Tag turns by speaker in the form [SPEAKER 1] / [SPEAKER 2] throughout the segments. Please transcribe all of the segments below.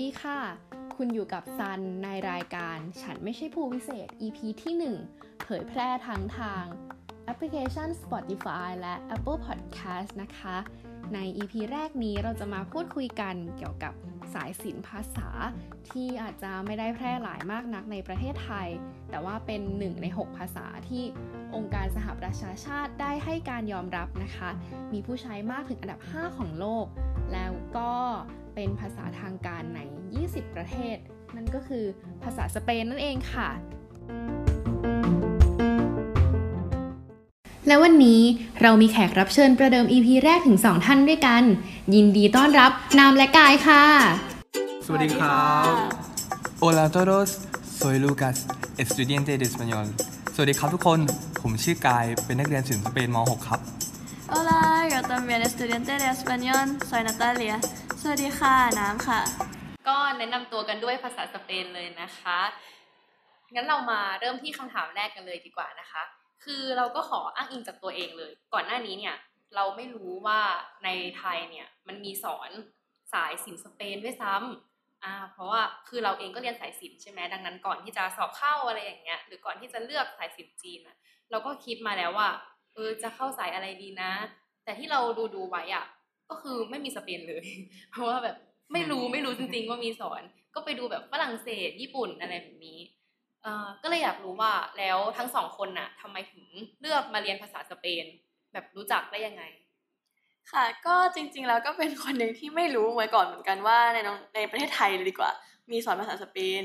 [SPEAKER 1] ดีค่ะ คุณอยู่กับซันในรายการ ฉันไม่ใช่ผู้วิเศษ EP ที่ 1 เผยแพร่ทั้งทางแอปพลิเคชัน Spotify และ Apple Podcast นะคะ ใน EP แรกนี้เราจะมาพูดคุยกันเกี่ยวกับสายศิลป์ภาษา ที่อาจจะไม่ได้แพร่หลายมากนักในประเทศไทย แต่ว่าเป็นหนึ่งใน 6 ภาษาที่องค์การสหประชาชาติได้ให้การยอมรับนะคะ มีผู้ใช้มากถึงอันดับ 5 ของโลก แล้วก็เป็นภาษาทางการใน 20 ประเทศ นั่นก็คือภาษาสเปนนั่นเองค่ะ และวันนี้เรามีแขกรับเชิญประเดิม EP แรกถึง 2 ท่านด้วยกัน ยินดีต้อนรับนามและกายค่ะ
[SPEAKER 2] สวัสดีครับ Hola a todos soy Lucas estudiante de español สวัสดีครับทุกคน ผมชื่อกาย เป็นนักเรียนศิลป์สเปนม .6 ครับ
[SPEAKER 3] Hola yo también estudiante de español soy Natalia สวัสดีค่ะ น้ำค่ะ
[SPEAKER 1] ก็แนะนำตัวกันด้วยภาษาสเปนเลยนะคะ งั้นเรามาเริ่มที่คำถามแรกกันเลยดีกว่านะคะ คือเราก็ขออ้างอิงจากตัวเองเลย ก่อนหน้านี้เนี่ยเราไม่รู้ว่าในไทยเนี่ยมันมีสอนสายศิลป์สเปนด้วยซ้ำอ่า เพราะว่าคือเราเองก็เรียนสายศิลป์ใช่ไหมดังนั้นก่อนที่จะสอบเข้าอะไรอย่างเงี้ย หรือก่อนที่จะเลือกสายศิลป์จีนอะเราก็คิดมาแล้วว่า ออจะเข้าสายอะไรดีนะ แต่ที่เราดูดูๆไว้อะก็คือไม่มีสเปนเลย เพราะว่าแบบไม่รู้ไม่รู้จริงๆว่ามีสอน ก็ไปดูแบบฝรั่งเศสญี่ปุ่นอะไรแบบนี้เอ่อก็เลยอยากรู้ว่าแล้วทั้งสองคนน่ะทำไมถึงเลือกมาเรียนภาษาสเปน แบบรู้จักได้ยังไง
[SPEAKER 3] ค่ะ ก็จริงๆแล้วก็เป็นคนหนึ่งที่ไม่รู้มาก่อนเหมือนกันว่าในน้องในประเทศไทยเลยดีกว่า มีสอนภาษาสเปน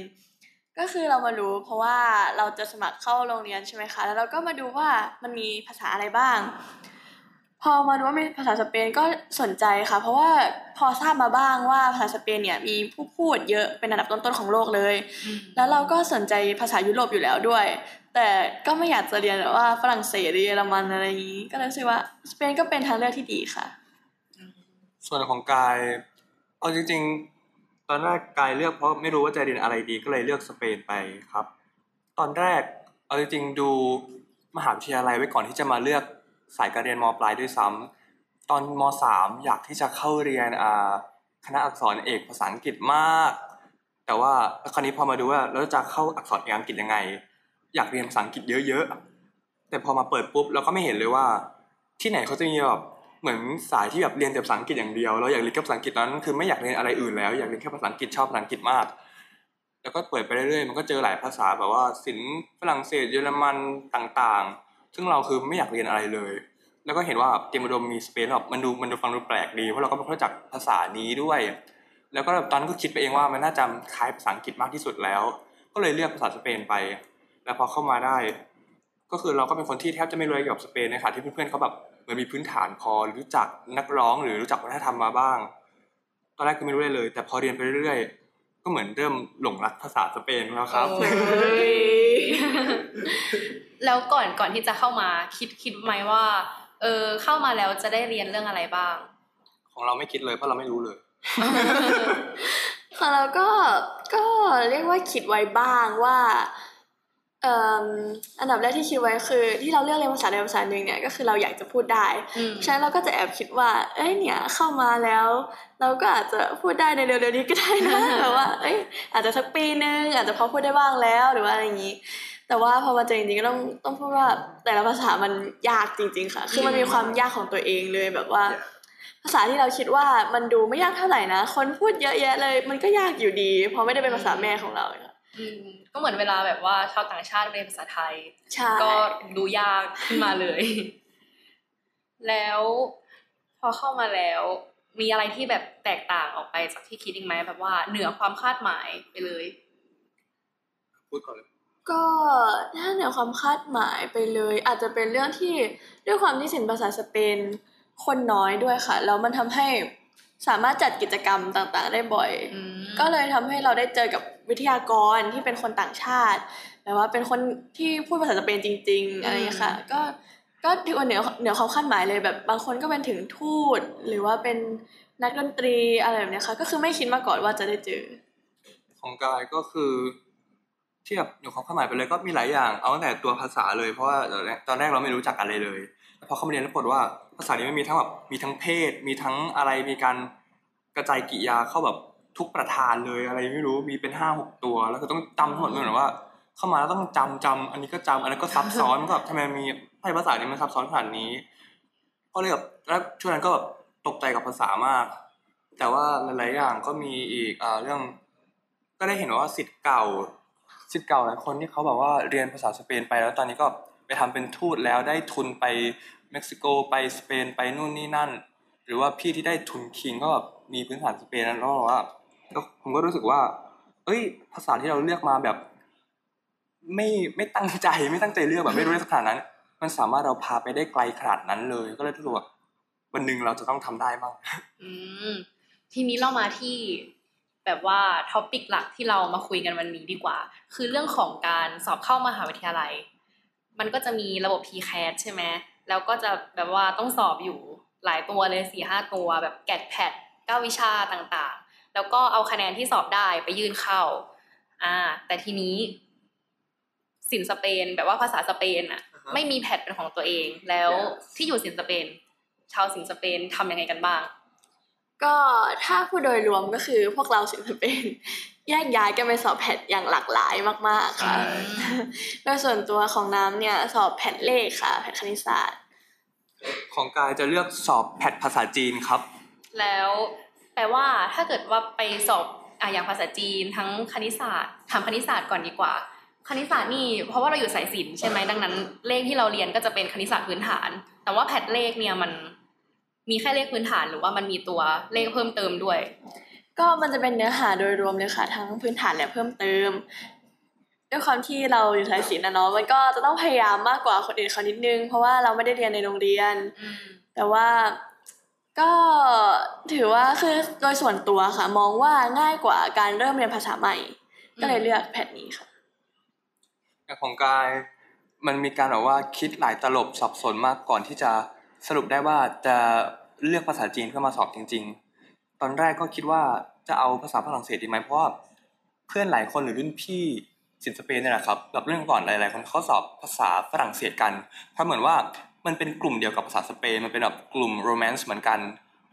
[SPEAKER 3] ก็คือเรามารู้เพราะว่าเราจะสมัครเข้าโรงเรียนใช่ไหมคะ แล้วเราก็มาดูว่ามันมีภาษาอะไรบ้าง พอมารู้ว่ามีภาษาสเปนก็สนใจค่ะ เพราะว่าพอทราบมาบ้างว่าภาษาสเปนเนี่ยมีผู้พูดเยอะเป็นอันดับต้นๆของโลกเลย แล้วเราก็สนใจภาษายุโรปอยู่แล้วด้วย แต่ก็ไม่อยากจะเรียนแบบว่าฝรั่งเศสหรือเยอรมันอะไรอย่างนี้ ก็เลยรู้สึกว่าสเปนก็เป็นทางเลือกที่ดีค่ะ
[SPEAKER 2] ส่วนของกายเอาจริงๆ ตอนแรกกายเลือกเพราะไม่รู้ว่าจะเรียนอะไรดีก็เลยเลือกสเปนไปครับ ตอนแรกเอาจริงๆดูมหาวิทยาลัยไว้ก่อนที่จะมาเลือกสายการเรียนมปลายด้วยซ้ำตอนมสามอยากที่จะเข้าเรียนคณะอักษรเอกภาษาอังกฤษมาก แต่ว่าคราวนี้พอมาดูว่าเราจะเข้าอักษรเอกอังกฤษยังไง อยากเรียนภาษาอังกฤษเยอะๆแต่พอมาเปิดปุ๊บเราก็ไม่เห็นเลยว่า ที่ไหนเขาจะมีแบบ เหมือนสายที่แบบเรียนแต่ภาษาอังกฤษอย่างเดียวเราอยากเรียนแค่ภาษาอังกฤษนั้นคือไม่อยากเรียนอะไรอื่นแล้วอยากเรียนแค่ภาษาอังกฤษชอบภาษาอังกฤษมาก แล้วก็เปิดไปเรื่อยๆมันก็เจอหลายภาษาแบบว่าศิลป์ฝรั่งเศสเยอรมันต่างๆ ซึ่งเราคือไม่อยากเรียนอะไรเลย แล้วก็เห็นว่าเตรียมอุดมมีสเปนแบบมันดูมันดูฟังดูแปลกดีเพราะเราก็ไม่รู้จักภาษานี้ด้วย แล้วก็ตอนนั้นก็คิดไปเองว่ามันน่าจะคล้ายภาษาอังกฤษมากที่สุดแล้ว ก็เลยเลือกภาษาสเปนไป แล้วพอเข้ามาได้ ก็คือเราก็เป็นคนที่แทบจะไม่รู้เกี่ยวกับสเปนนะคะที่เพื่อนๆเขาแบบ มือนมีพื้นฐานพอรู้จักนักร้องหรือรู้จักวัฒนธรรมมาบ้าง ตอนแรกคือไม่รู้เลยเลย แต่พอเรียนไปเรื่อยๆ ก็เหมือนเริ่มหลงรักภาษาสเปนแล้วครับ
[SPEAKER 1] โอ้ยแล้วก่อนก่อนที่จะเข้ามาคิดคิดไหมว่า เออเข้ามาแล้วจะได้เรียนเรื่องอะไรบ้าง
[SPEAKER 2] ของเราไม่คิดเลยเพราะเราไม่รู้เลย
[SPEAKER 3] ค่ะแล้วก็ก็เรียกว่าคิดไว้บ้างว่าเอ่ออันดับแรกที่คิดไว้คือที่เราเลือกเรียนภาษาใดภาษาหนึ่งเนี่ยก็คือเราอยากจะพูดได้
[SPEAKER 1] อืม
[SPEAKER 3] ฉะนั้นเราก็จะแอบคิดว่า เอ้ยเนี่ยเข้ามาแล้ว เราก็อาจจะพูดได้ในเร็วๆนี้ก็ได้นะแบบว่า เอ้ยอาจจะสักปีนึงอาจจะพอพูดได้บ้างแล้วหรือว่าอะไรอย่างนี้ แต่ว่าพอมาเจอจริงๆก็ต้องต้องพูดว่าแต่ละภาษามันยากจริง ๆ ค่ะ คือมันมีความยากของตัวเองเลยแบบว่าภาษาที่เราคิดว่ามันดูไม่ยากเท่าไหร่นะ คนพูดเยอะแยะเลย มันก็ยากอยู่ดี เพราะไม่ได้เป็นภาษาแม่ของเราค่ะ
[SPEAKER 1] อืม ก็เหมือนเวลาแบบว่าชาวต่างชาติเรียนภาษาไทย
[SPEAKER 3] ใช่
[SPEAKER 1] ก็ดูยากขึ้นมาเลย แล้วพอเข้ามาแล้ว มีอะไรที่แบบแตกต่างออกไปจากที่คิดอีกไหมแบบว่าเหนือความคาดหมายไปเลย
[SPEAKER 2] พูดก่อนเลย
[SPEAKER 3] ก็ถ้าเหนือความคาดหมายไปเลย อาจจะเป็นเรื่องที่ด้วยความที่สินภาษาสเปนคนน้อยด้วยค่ะแล้วมันทำให้ สามารถจัดกิจกรรมต่างๆ ได้บ่อย
[SPEAKER 1] อืม
[SPEAKER 3] ก็เลยทำให้เราได้เจอกับวิทยากรที่เป็นคนต่างชาติแบบว่าเป็นคนที่พูดภาษาสเปนจริง ๆ อะไรอย่างเงี้ยค่ะ ก็ก็ถือว่าเหนือเหนือความคาดหมายเลยแบบบางคนก็เป็นถึงทูตหรือว่าเป็นนักดนตรีอะไรแบบเนี้ยค่ะ ก็คือไม่คิดมาก่อนว่าจะได้เจอ
[SPEAKER 2] ของกายก็คือเทียบอยู่ความคาดหมายไปเลยก็มีหลายอย่างเอาตั้งแต่ตัวภาษาเลยเพราะว่าตอนแรกเราไม่รู้จักอะไรเลยแต่ พอเข้ามาเรียนแล้วปรากฏว่าภาษานี้มันมีทั้งแบบมีทั้งเพศ มีทั้งอะไรมีการกระจายกิยาเข้าแบบทุกประธานเลยอะไรไม่รู้มีเป็นห้าหกตัวแล้วก็ต้องจำทั้งหมดเลยหมือนว่า เข้ามาแล้วต้องจำจำอันนี้ก็จำอันนั้นก็ซับซ้อนมันก็แบบทำไมมีไพ่ภาษานี้มันซับซ้อนขนาดนี้ก็เลยแบบแล้วช่วงนั้นก็แบบตกใจกับภาษามาก แต่ว่าหลาย ๆ อย่างก็มีอีกอ่าเรื่อง ก็ได้เห็นว่าสิทธิ์เก่าสิทธิ์เก่าหลายคนที่เขาแบบว่าเรียนภาษาสเปนไปแล้วตอนนี้ก็ ทำเป็นทูตแล้วได้ทุนไปเม็กซิโกไปสเปนไปนู่นนี่นั่น หรือว่าพี่ที่ได้ทุนคิงก็แบบมีพื้นฐานสเปนแล้วก็ว่าก็ผมก็รู้สึกว่า เอ้ย ภาษาที่เราเลือกมาแบบ ไม่ไม่ตั้งใจไม่ตั้งใจเลือกแบบไม่รู้ได้ขนาดนั้น มันสามารถเราพาไปได้ไกลขนาดนั้นเลย ก็เลยรู้สึกว่าวันหนึ่งเราจะต้องทำได้บ้าง
[SPEAKER 1] อืมทีนี้เรามาที่แบบว่าท็อปิกหลักที่เรามาคุยกันวันนี้ดีกว่า คือเรื่องของการสอบเข้ามหาวิทยาลัย มันก็จะมีระบบ PCAT ใช่ไหมแล้วก็จะแบบว่าต้องสอบอยู่หลายตัวเลยสี่ห้าตัวแบบแกดแพดเก้าวิชาต่างๆ แล้วก็เอาคะแนนที่สอบได้ไปยื่นเข้าอ่าแต่ทีนี้สินสเปนแบบว่าภาษาสเปนอะ
[SPEAKER 2] อ่าฮะ
[SPEAKER 1] ไม่มีแพทเป็นของตัวเอง แล้วที่อยู่สินสเปน ชาวสินสเปนทำยังไงกันบ้าง
[SPEAKER 3] ก็ถ้าพูดโดยรวมก็คือพวกเราสิงคโปร์ แยกย้ายกันไปสอบแพทอย่างหลากหลายมาก ๆ ค่ะ
[SPEAKER 2] ใช่
[SPEAKER 3] โดยส่วนตัวของน้ำเนี่ยสอบแพทเลขค่ะ แพทคณิตศาสตร์
[SPEAKER 2] ของกายจะเลือกสอบแพทภาษาจีนครับ
[SPEAKER 1] แล้วแปลว่าถ้าเกิดว่าไปสอบอะอย่างภาษาจีนทั้งคณิตศาสตร์ถามคณิตศาสตร์ก่อนดีกว่า คณิตศาสตร์นี่เพราะว่าเราอยู่สายศิลป์ใช่ไหมดังนั้น เลขที่เราเรียนก็จะเป็นคณิตศาสตร์พื้นฐาน แต่ว่าแพทเลขเนี่ยมันมีแค่เลขพื้นฐานหรือว่ามันมีตัวเลขเพิ่มเติมด้วย
[SPEAKER 3] ก็มันจะเป็นเนื้อหาโดยรวมเลยค่ะ ทั้งพื้นฐานและเพิ่มเติมด้วยความที่เราอยู่สายศิลป์นะเนาะมันก็จะต้องพยายามมากกว่าคนอื่นเขานิดนึง เพราะว่าเราไม่ได้เรียนในโรงเรียน แต่ว่าก็ถือว่าคือโดยส่วนตัวค่ะ มองว่าง่ายกว่าการเริ่มเรียนภาษาใหม่ ก็เลยเลือกแพทนี้ค่ะ
[SPEAKER 2] แต่ของกายมันมีการแบบว่าคิดหลายตลบสับสนมากก่อนที่จะสรุปได้ว่าจะเลือกภาษาจีนเพื่อมาสอบจริง ตอนแรกก็คิดว่าจะเอาภาษาฝรั่งเศสดีไหมเพราะว่าเพื่อนหลายคนหรือรุ่นพี่สินสเปนเนี่ยแหละครับแบบเรื่องก่อนหลายๆคนเขาสอบภาษาฝรั่งเศสกันเพราะเหมือนว่ามันเป็นกลุ่มเดียวกับภาษาสเปนมันเป็นแบบกลุ่มโรแมนต์เหมือนกัน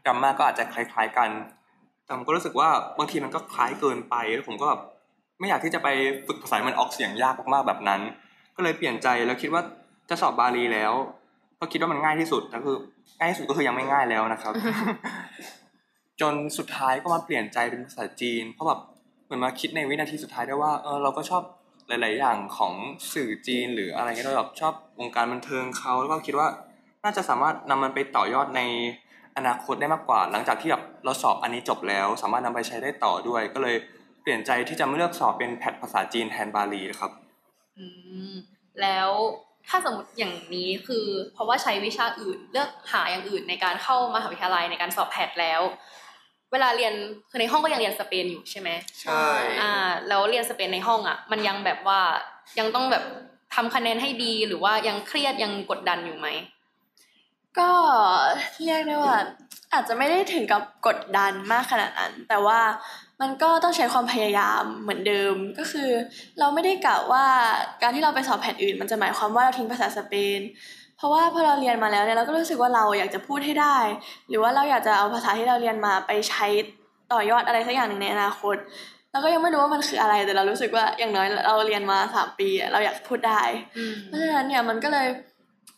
[SPEAKER 2] กรรมาก็อาจจะคล้าย ๆกันแต่ผมก็รู้สึกว่าบางทีมันก็คล้ายเกินไปแล้วผมก็แบบไม่อยากที่จะไปฝึกภาษามันออกเสียงยากมากๆแบบนั้น ก็เลยเปลี่ยนใจแล้วคิดว่าจะสอบบาลีแล้ว ก็คิดว่ามันง่ายที่สุดแต่คือง่ายที่สุดก็คือยังไม่ง่ายแล้วนะครับ จนสุดท้ายก็มาเปลี่ยนใจเป็นภาษาจีน เพราะแบบเหมือนมาคิดในวินาทีสุดท้ายได้ว่าเออเราก็ชอบหลาย ๆ อย่างของสื่อจีนหรืออะไรเงี้ยเราแบบชอบวงการบันเทิงเขาแล้วก็คิดว่าน่าจะสามารถนำมันไปต่อยอดในอนาคตได้มากกว่า หลังจากที่แบบเราสอบอันนี้จบแล้ว สามารถนำไปใช้ได้ต่อด้วย ก็เลยเปลี่ยนใจที่จะไม่เลือกสอบเป็นแพทภาษาจีนแทนบาลีครับ
[SPEAKER 1] อืมแล้วถ้าสมมติอย่างนี้คือ เพราะว่าใช้วิชาอื่นเลือกหาอย่างอื่นในการเข้ามหาวิทยาลัยในการสอบแพทแล้ว เวลาเรียนคือในห้องก็ยังเรียนสเปนอยู่ใช่ไหม
[SPEAKER 2] ใช่
[SPEAKER 1] อ่าแล้วเรียนสเปนในห้องอะ มันยังแบบว่ายังต้องแบบทำคะแนนให้ดีหรือว่ายังเครียดยังกดดันอยู่ไหม
[SPEAKER 3] ก็เรียกได้ว่า อาจจะไม่ได้ถึงกับกดดันมากขนาดนั้น แต่ว่ามันก็ต้องใช้ความพยายามเหมือนเดิมก็คือ เราไม่ได้กะว่าการที่เราไปสอบแผนอื่น มันจะหมายความว่าเราทิ้งภาษาสเปน เพราะว่าพอเราเรียนมาแล้วเนี่ยเราก็รู้สึกว่าเราอยากจะพูดให้ได้ หรือว่าเราอยากจะเอาภาษาที่เราเรียนมาไปใช้ต่อยอดอะไรสักอย่างหนึ่งในอนาคตเราก็ยังไม่รู้ว่ามันคืออะไรแต่เรารู้สึกว่าอย่างน้อยเราเรียนมาสามปีอะเราอยากพูดได้
[SPEAKER 1] อืม
[SPEAKER 3] เพราะฉะนั้นเนี่ยมันก็เลย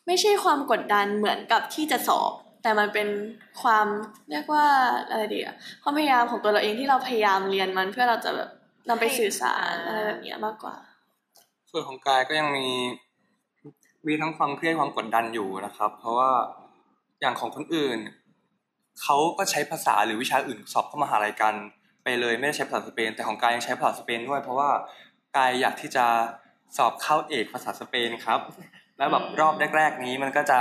[SPEAKER 3] ไม่ใช่ความกดดันเหมือนกับที่จะสอบ แต่มันเป็นความเรียกว่าอะไรดีอะความพยายามของตัวเราเองที่เราพยายามเรียนมันเพื่อเราจะแบบนำไปสื่อสารอะไรแบบเนี้ยมากกว่า
[SPEAKER 2] ส่วนของกายก็ยังมี มีทั้งความเครียดความกดดันอยู่นะครับ เพราะว่าอย่างของคนอื่นเขาก็ใช้ภาษาหรือวิชาอื่นสอบเข้ามหาลัยกัน ไปเลยไม่ได้ใช้ภาษาสเปน แต่ของกายยังใช้ภาษาสเปนด้วย เพราะว่ากายอยากที่จะสอบเข้าเอกภาษาสเปนครับ แล้วแบบรอบแรก ๆ นี้มันก็จะ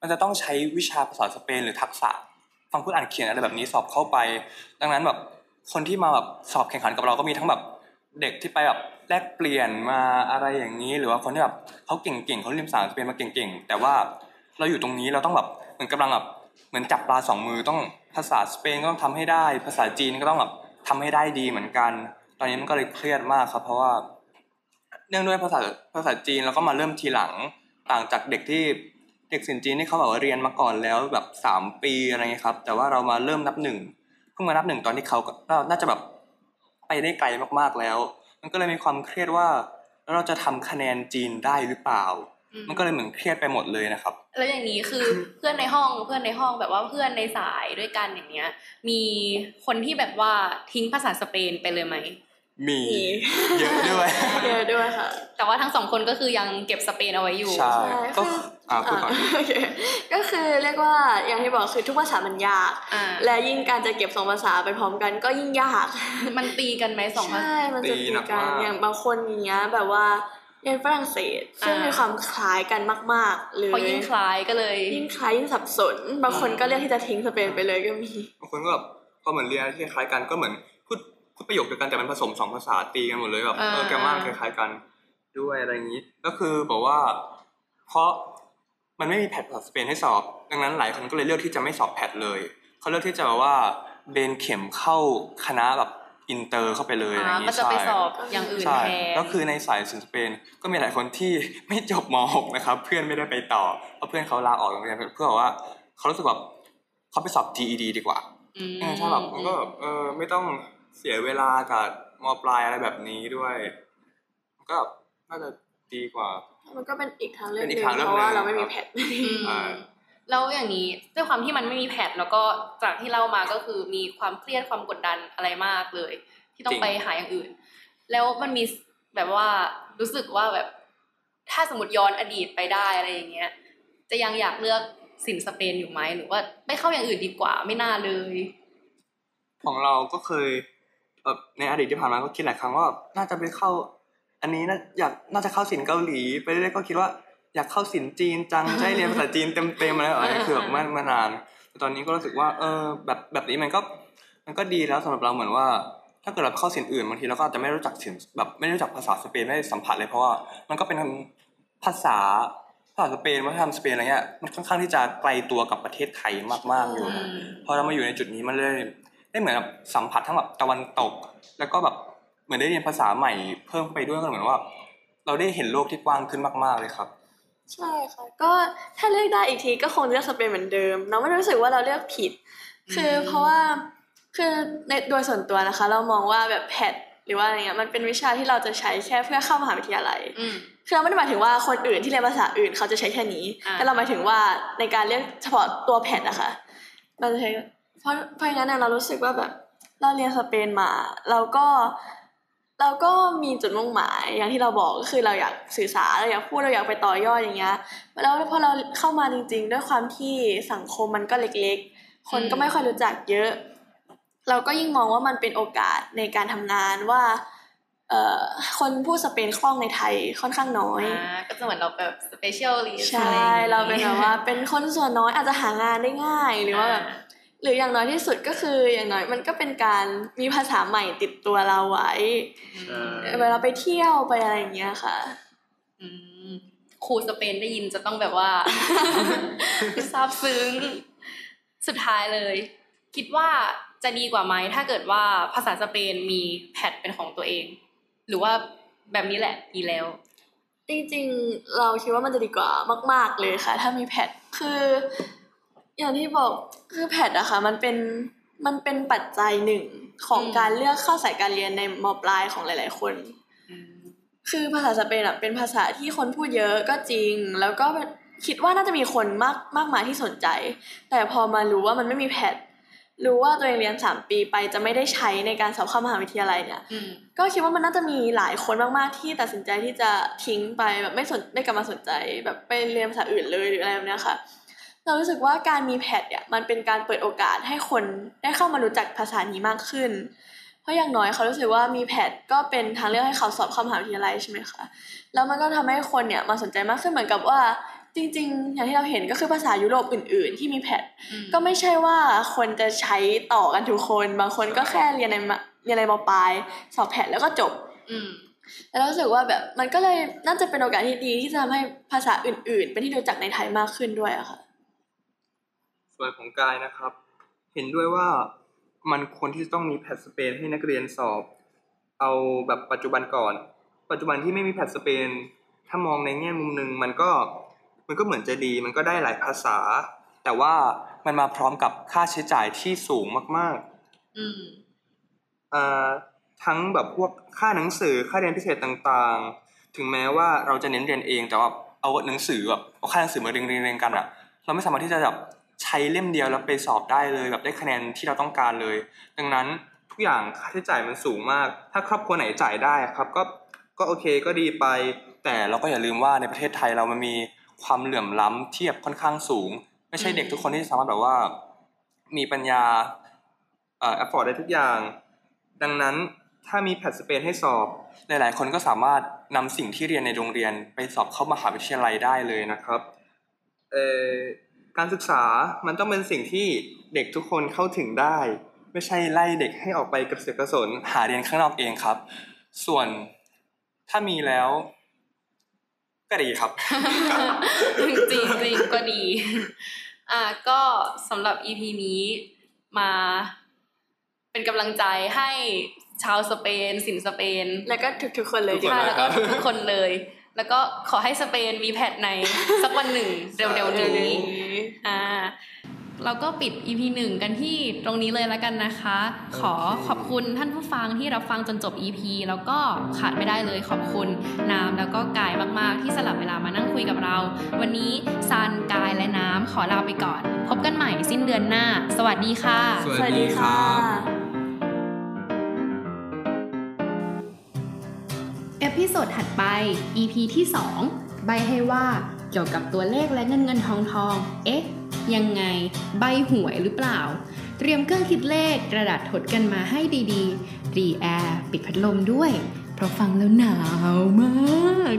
[SPEAKER 2] มันจะต้องใช้วิชาภาษาสเปนหรือทักษะฟังพูดอ่านเขียนอะไรแบบนี้สอบเข้าไป ดังนั้นแบบคนที่มาแบบสอบแข่งขันกับเราก็มีทั้งแบบ เด็กที่ไปแบบแลกเปลี่ยนมาอะไรอย่างนี้ หรือว่าคนที่แบบเขาเก่งๆเขาเรียนภาษาสเปนมาเก่งๆ แต่ว่าเราอยู่ตรงนี้เราต้องแบบเหมือนกำลังแบบเหมือนจับปลาสองมือต้องภาษาสเปนก็ต้องทำให้ได้ ภาษาจีนก็ต้องแบบทำให้ได้ดีเหมือนกัน ตอนนี้มันก็เลยเครียดมากครับ เพราะว่า เนื่องด้วยภาษาภาษาจีนแล้วก็มาเริ่มทีหลังต่างจากเด็กที่เด็กสินจีนที่เขาแบบว่าเรียนมาก่อนแล้วแบบสามปีอะไรเงี้ยครับ แต่ว่าเรามาเริ่มนับหนึ่งเพิ่งมานับหนึ่งตอนที่เขาก็น่าจะแบบ ไปได้ไกลมากๆแล้ว มันก็เลยมีความเครียดว่าแล้วเราจะทำคะแนนจีนได้หรือเปล่า
[SPEAKER 1] อืม
[SPEAKER 2] มันก็เลยเหมือนเครียดไปหมดเลยนะครับ
[SPEAKER 1] แล้วอย่างนี้คือเพื่อนในห้องเพื่อนในห้องแบบว่าเพื่อนในสายด้วยกันอย่างเงี้ย มีคนที่แบบว่าทิ้งภาษาสเปนไปเลยไหม
[SPEAKER 2] มี
[SPEAKER 3] มี
[SPEAKER 2] เยอะด้วย
[SPEAKER 3] เยอะด้วยค่ะ
[SPEAKER 1] แต่ว่าทั้งสองคนก็คือยังเก็บสเปนเอาไว้อยู่
[SPEAKER 2] ใช่
[SPEAKER 3] ใช่
[SPEAKER 2] ก็
[SPEAKER 3] คือ
[SPEAKER 2] อ่าพูดก่อน
[SPEAKER 3] โอเคก็คือเรียกว่าอย่างที่บอกคือทุกภาษามันยาก
[SPEAKER 1] อ่า
[SPEAKER 3] และยิ่งการจะเก็บสองภาษาไปพร้อมกันก็ยิ่งยาก
[SPEAKER 1] มันตีกันไหมสองภาษา
[SPEAKER 3] ใช่มันจะ
[SPEAKER 2] ตี
[SPEAKER 3] ตี
[SPEAKER 2] หนัก
[SPEAKER 3] กัน
[SPEAKER 2] มาก
[SPEAKER 3] อย่างบางคนอย่างเงี้ยแบบว่าเรียนฝรั่งเศสซึ่ง
[SPEAKER 1] อ่ามี
[SPEAKER 3] มีความคล้ายกันมาก ๆ เลย
[SPEAKER 1] พอยิ่งคล้ายก็เลย
[SPEAKER 3] ยิ่งคล้ายยิ่งสับสน บางคนก็เลือกที่จะทิ้งสเปนไปเลยก็มี
[SPEAKER 2] บางคนก็แบบพอเหมือนเรียนที่คล้ายกันก็เหมือน พูดพูดประโยคเดียวกันแต่มันผสมสองภาษาตีกันหมดเลยแบบ
[SPEAKER 1] อ่า
[SPEAKER 2] เออแกรมมาคล้ายๆกันด้วยอะไรอย่างนี้ ก็คือบอกว่า เพราะมันไม่มีแพทภาษาสเปนให้สอบ ดังนั้นหลายคนก็เลยเลือกที่จะไม่สอบแพทเลยเขาเลือกที่จะแบบว่าเบนเข็มเข้าคณะแบบอินเตอร์เข้าไปเลยอะไรอ
[SPEAKER 1] อ่า
[SPEAKER 2] ย่างนี้
[SPEAKER 1] ก็จะไป
[SPEAKER 2] ใช่
[SPEAKER 1] สอบอย่างอื่น
[SPEAKER 2] ใช่
[SPEAKER 1] แทน
[SPEAKER 2] ก็คือในสายศิลป์สเปนก็มีหลายคนที่ไม่จบม .6 นะครับ เพื่อนไม่ได้ไปต่อเพราะเพื่อนเขาลาออกโรงเรียนเพื่อว่าเขารู้สึกแบบเขาไปสอบ GED ดีกว่า
[SPEAKER 1] อืม
[SPEAKER 2] เออใช่แบบมันก็แบบเออไม่ต้อง เสียเวลากับมปลายอะไรแบบนี้ด้วยมันก็น่าจะดีกว่า
[SPEAKER 3] มันก็เป็นอีกทางเลือกห
[SPEAKER 2] เป็นอีกห
[SPEAKER 3] นึ่
[SPEAKER 2] ก
[SPEAKER 3] ง
[SPEAKER 2] ทางเลือก
[SPEAKER 3] เพราะว่า
[SPEAKER 2] หนึ่ง
[SPEAKER 3] เราไม่มี
[SPEAKER 2] ครับ
[SPEAKER 3] แพท
[SPEAKER 1] อืม
[SPEAKER 2] อ่า
[SPEAKER 1] แล้วอย่างนี้ด้วยความที่มันไม่มีแพทแล้วก็จากที่เล่ามาก็คือมีความเครียดความกดดันอะไรมากเลย ที่ต้องไปหาอย่างอื่น แล้วมันมีแบบว่ารู้สึกว่าแบบถ้าสมมติย้อนอดีตไปได้อะไรอย่างเงี้ย จะยังอยากเลือกสินสเปนอยู่ไหมหรือว่าไม่เข้าอย่างอื่นดีกว่าไม่น่าเลย
[SPEAKER 2] ของเราก็เคย แบบในอดีตที่ผ่านมาก็คิดหลายครั้งว่าน่าจะไปเข้า อันนี้น่าอยากน่าจะเข้าศิลป์เกาหลี ไปเรื่อยๆก็คิดว่าอยากเข้าศิลป์จีนจังจะให้เรียนภาษาจีนเต็มๆอะไรแบบนี้คือแบบเมื่อเมื่อนานแต่ตอนนี้ก็รู้สึกว่าเออแบบแบบนี้มันก็มันก็ดีแล้วสำหรับเราเหมือนว่า ถ้าเกิดเราเข้าศิลป์อื่นบางทีเราก็อาจจะไม่รู้จักศิลป์แบบไม่รู้จักภาษาสเปนไม่ได้สัมผัสเลยเพราะว่ามันก็เป็นภาษาภาษาสเปนวัฒนธรรมสเปนอะไรเงี้ยมันค่อนข้างที่จะไกลตัวกับประเทศไทยมากๆอยู่
[SPEAKER 1] อืม
[SPEAKER 2] พอเรามาอยู่ในจุดนี้มันเลย ได้เหมือนแบบสัมผัสทั้งแบบตะวันตก แล้วก็แบบเหมือนได้เรียนภาษาใหม่เพิ่มเข้าไปด้วยก็เหมือนว่า เราได้เห็นโลกที่กว้างขึ้นมาก ๆเลยครับ
[SPEAKER 3] ใช่ค่ะก็ถ้าเลือกได้อีกทีก็คงเลือกสเปนเหมือนเดิม เราไม่ได้รู้สึกว่าเราเลือกผิด คือ
[SPEAKER 1] ม
[SPEAKER 3] เพราะว่าคือในโดยส่วนตัวนะคะ เรามองว่าแบบแพทหรือว่าอะไรเงี้ยมันเป็นวิชาที่เราจะใช้แค่เพื่อเข้ามหาวิทยาลัย
[SPEAKER 1] อืม
[SPEAKER 3] คือเราไม่ได้หมายถึงว่าคนอื่นที่เรียนภาษาอื่นเขาจะใช้แค่นี้
[SPEAKER 1] อ่า
[SPEAKER 3] แต่เราหมายถึงว่าในการเรียกเฉพาะตัวแพทนะคะมันจะใช้ เพราะเพราะงั้นเนี่ยเรารู้สึกว่าแบบเราเรียนสเปนมาเราก็เราก็มีจุดมุ่งหมายอย่างที่เราบอกก็คือเราอยากสื่อสารเราอยากพูดเราอยากไปต่อยอดอย่างเงี้ยแล้วพอเราเข้ามาจริง ๆ ด้วยความที่สังคมมันก็เล็กๆ คนก็ไม่ค่อยรู้จักเยอะ เราก็ยิ่งมองว่ามันเป็นโอกาสในการทำงานว่าเอ่อคนพูดสเปนคล่องในไทยค่อนข้างน้อย
[SPEAKER 1] อ่าก็จะเหมือนเราแบบ specially
[SPEAKER 3] ใช่เราเป็นแบบว่าเป็นคนส่วนน้อยอาจจะหางานได้ง่ายหรือว่าแบบ หรืออย่างน้อยที่สุดก็คืออย่างน้อยมันก็เป็นการมีภาษาใหม่ติดตัวเราไว้เวลาไปเที่ยวไปอะไรอย่างเงี้ยค่ะ
[SPEAKER 1] อืมครูสเปนได้ยินจะต้องแบบว่าซาบซึ้งสุดท้ายเลย คิดว่าจะดีกว่าไหมถ้าเกิดว่าภาษาสเปนมีแพทเป็นของตัวเอง หรือว่าแบบนี้แหละดีแล้ว
[SPEAKER 3] จริงๆ เราคิดว่ามันจะดีกว่ามาก ๆเลยค่ะ ถ้ามีแพทคือ อย่างที่บอกคือแพทอะค่ะ มันเป็นมันเป็นปัจจัยหนึ่งของ
[SPEAKER 1] อืม
[SPEAKER 3] การเลือกเข้าสายการเรียนในมปลายของหลาย ๆ คน
[SPEAKER 1] อืม
[SPEAKER 3] คือภาษาสเปนอะเป็นภาษาที่คนพูดเยอะก็จริง แล้วก็คิดว่าน่าจะมีคนมากมากมายที่สนใจ แต่พอมารู้ว่ามันไม่มีแพทรู้ว่าตัวเองเรียนสามปีไปจะไม่ได้ใช้ในการสอบเข้ามหาวิทยาลัยเนี่ย
[SPEAKER 1] อืม
[SPEAKER 3] ก็คิดว่ามันน่าจะมีหลายคนมากๆที่ตัดสินใจที่จะทิ้งไปแบบไม่สนไม่กลับมาสนใจ แบบไปเรียนภาษาอื่นเลยหรืออะไรแบบเนี้ยค่ะ เรารู้สึกว่าการมีแพทเนี่ยมันเป็นการเปิดโอกาสให้คนได้เข้ามารู้จักภาษานี้มากขึ้น เพราะอย่างน้อยเขารู้สึกว่ามีแพทก็เป็นทางเลือกให้เขาสอบเข้ามหาวิทยาลัยใช่ไหมคะแล้วมันก็ทำให้คนเนี่ยมาสนใจมากขึ้นเหมือนกับว่าจริงๆ อย่างที่เราเห็นก็คือภาษายุโรปอื่น ๆ ที่มีแพท
[SPEAKER 1] อืม
[SPEAKER 3] ก็ไม่ใช่ว่าคนจะใช้ต่อกันทุกคน บางคนก็แค่เรียนในมะเรียนในมปลายสอบแพทแล้วก็จบ
[SPEAKER 1] อืม
[SPEAKER 3] แล้วเรารู้สึกว่าแบบมันก็เลยน่าจะเป็นโอกาสที่ดีที่จะทำให้ภาษาอื่น ๆ เป็นที่รู้จักในไทยมากขึ้นด้วยอะค่ะ
[SPEAKER 2] ส่วนของกายนะครับ เห็นด้วยว่ามันควรที่จะต้องมีแพทสเปนให้นักเรียนสอบ เอาแบบปัจจุบันก่อน ปัจจุบันที่ไม่มีแพทสเปนถ้ามองในแง่มุมหนึ่งมันก็มันก็เหมือนจะดี มันก็ได้หลายภาษา แต่ว่ามันมาพร้อมกับค่าใช้จ่ายที่สูงมาก
[SPEAKER 1] อืม
[SPEAKER 2] อ่าทั้งแบบพวกค่าหนังสือค่าเรียนพิเศษต่างๆ ถึงแม้ว่าเราจะเน้นเรียนเองแต่ว่าเอาหนังสือแบบเอาค่าหนังสือมาเรียงเรียงเรียงกันอะเราไม่สามารถที่จะแบบ ใช้เล่มเดียวแล้วไปสอบได้เลยแบบได้คะแนนที่เราต้องการเลย ดังนั้นทุกอย่างค่าใช้จ่ายมันสูงมาก ถ้าครอบครัวไหนจ่ายได้ครับก็ก็โอเคก็ดีไป แต่เราก็อย่าลืมว่าในประเทศไทยเรามันมีความเหลื่อมล้ำเทียบค่อนข้างสูง ไม่ใช่เด็กทุกคนที่สามารถแบบว่า มีปัญญาเอ่อ afford ได้ทุกอย่าง ดังนั้นถ้ามีแพทสเปนให้สอบ หลาย ๆ คนก็สามารถนำสิ่งที่เรียนในโรงเรียน ไปสอบเข้ามหาวิทยาลัยได้เลยนะครับ เอ่อ การศึกษามันต้องเป็นสิ่งที่เด็กทุกคนเข้าถึงได้ ไม่ใช่ไล่เด็กให้ออกไปกระเสือกกระสนหาเรียนข้างนอกเองครับ ส่วนถ้ามีแล้วก็ดีครับ
[SPEAKER 1] จริงจริงๆก็ดี อ่าก็สำหรับ EP นี้มาเป็นกำลังใจให้ชาวสเปน สินสเปน
[SPEAKER 3] แล้วก็ทุกๆคนเลยดีก
[SPEAKER 1] ใช่
[SPEAKER 3] ว่า
[SPEAKER 1] แล้วก็ทุกคนเลย แล้วก็ขอให้สเปนมีแพทในสักวันหนึ่งเร็วๆนี้ อ่าเราก็ปิด EP หนึ่งกันที่ตรงนี้เลยแล้วกันนะคะ ขอขอบคุณท่านผู้ฟังที่รับฟังจนจบ EP แล้วก็ขาดไม่ได้เลยขอบคุณน้ำแล้วก็กายมากๆ ที่สลับเวลามานั่งคุยกับเรา วันนี้ซันกายและน้ำขอลาไปก่อน พบกันใหม่สิ้นเดือนหน้า สวัสดีค่ะ
[SPEAKER 4] สวั
[SPEAKER 3] สวัสดีค่ะ
[SPEAKER 1] episode ถัดไป EP ที่ 2 ใบ้ให้ว่า เกี่ยวกับตัวเลขและเงินเงินทองทอง เอ๊ะ ยังไง ใบหวยหรือเปล่า เตรียมเครื่องคิดเลขกระดาษทดกันมาให้ดีๆรีแอร์ปิดพัดลมด้วย เพราะฟังแล้วหนาวมาก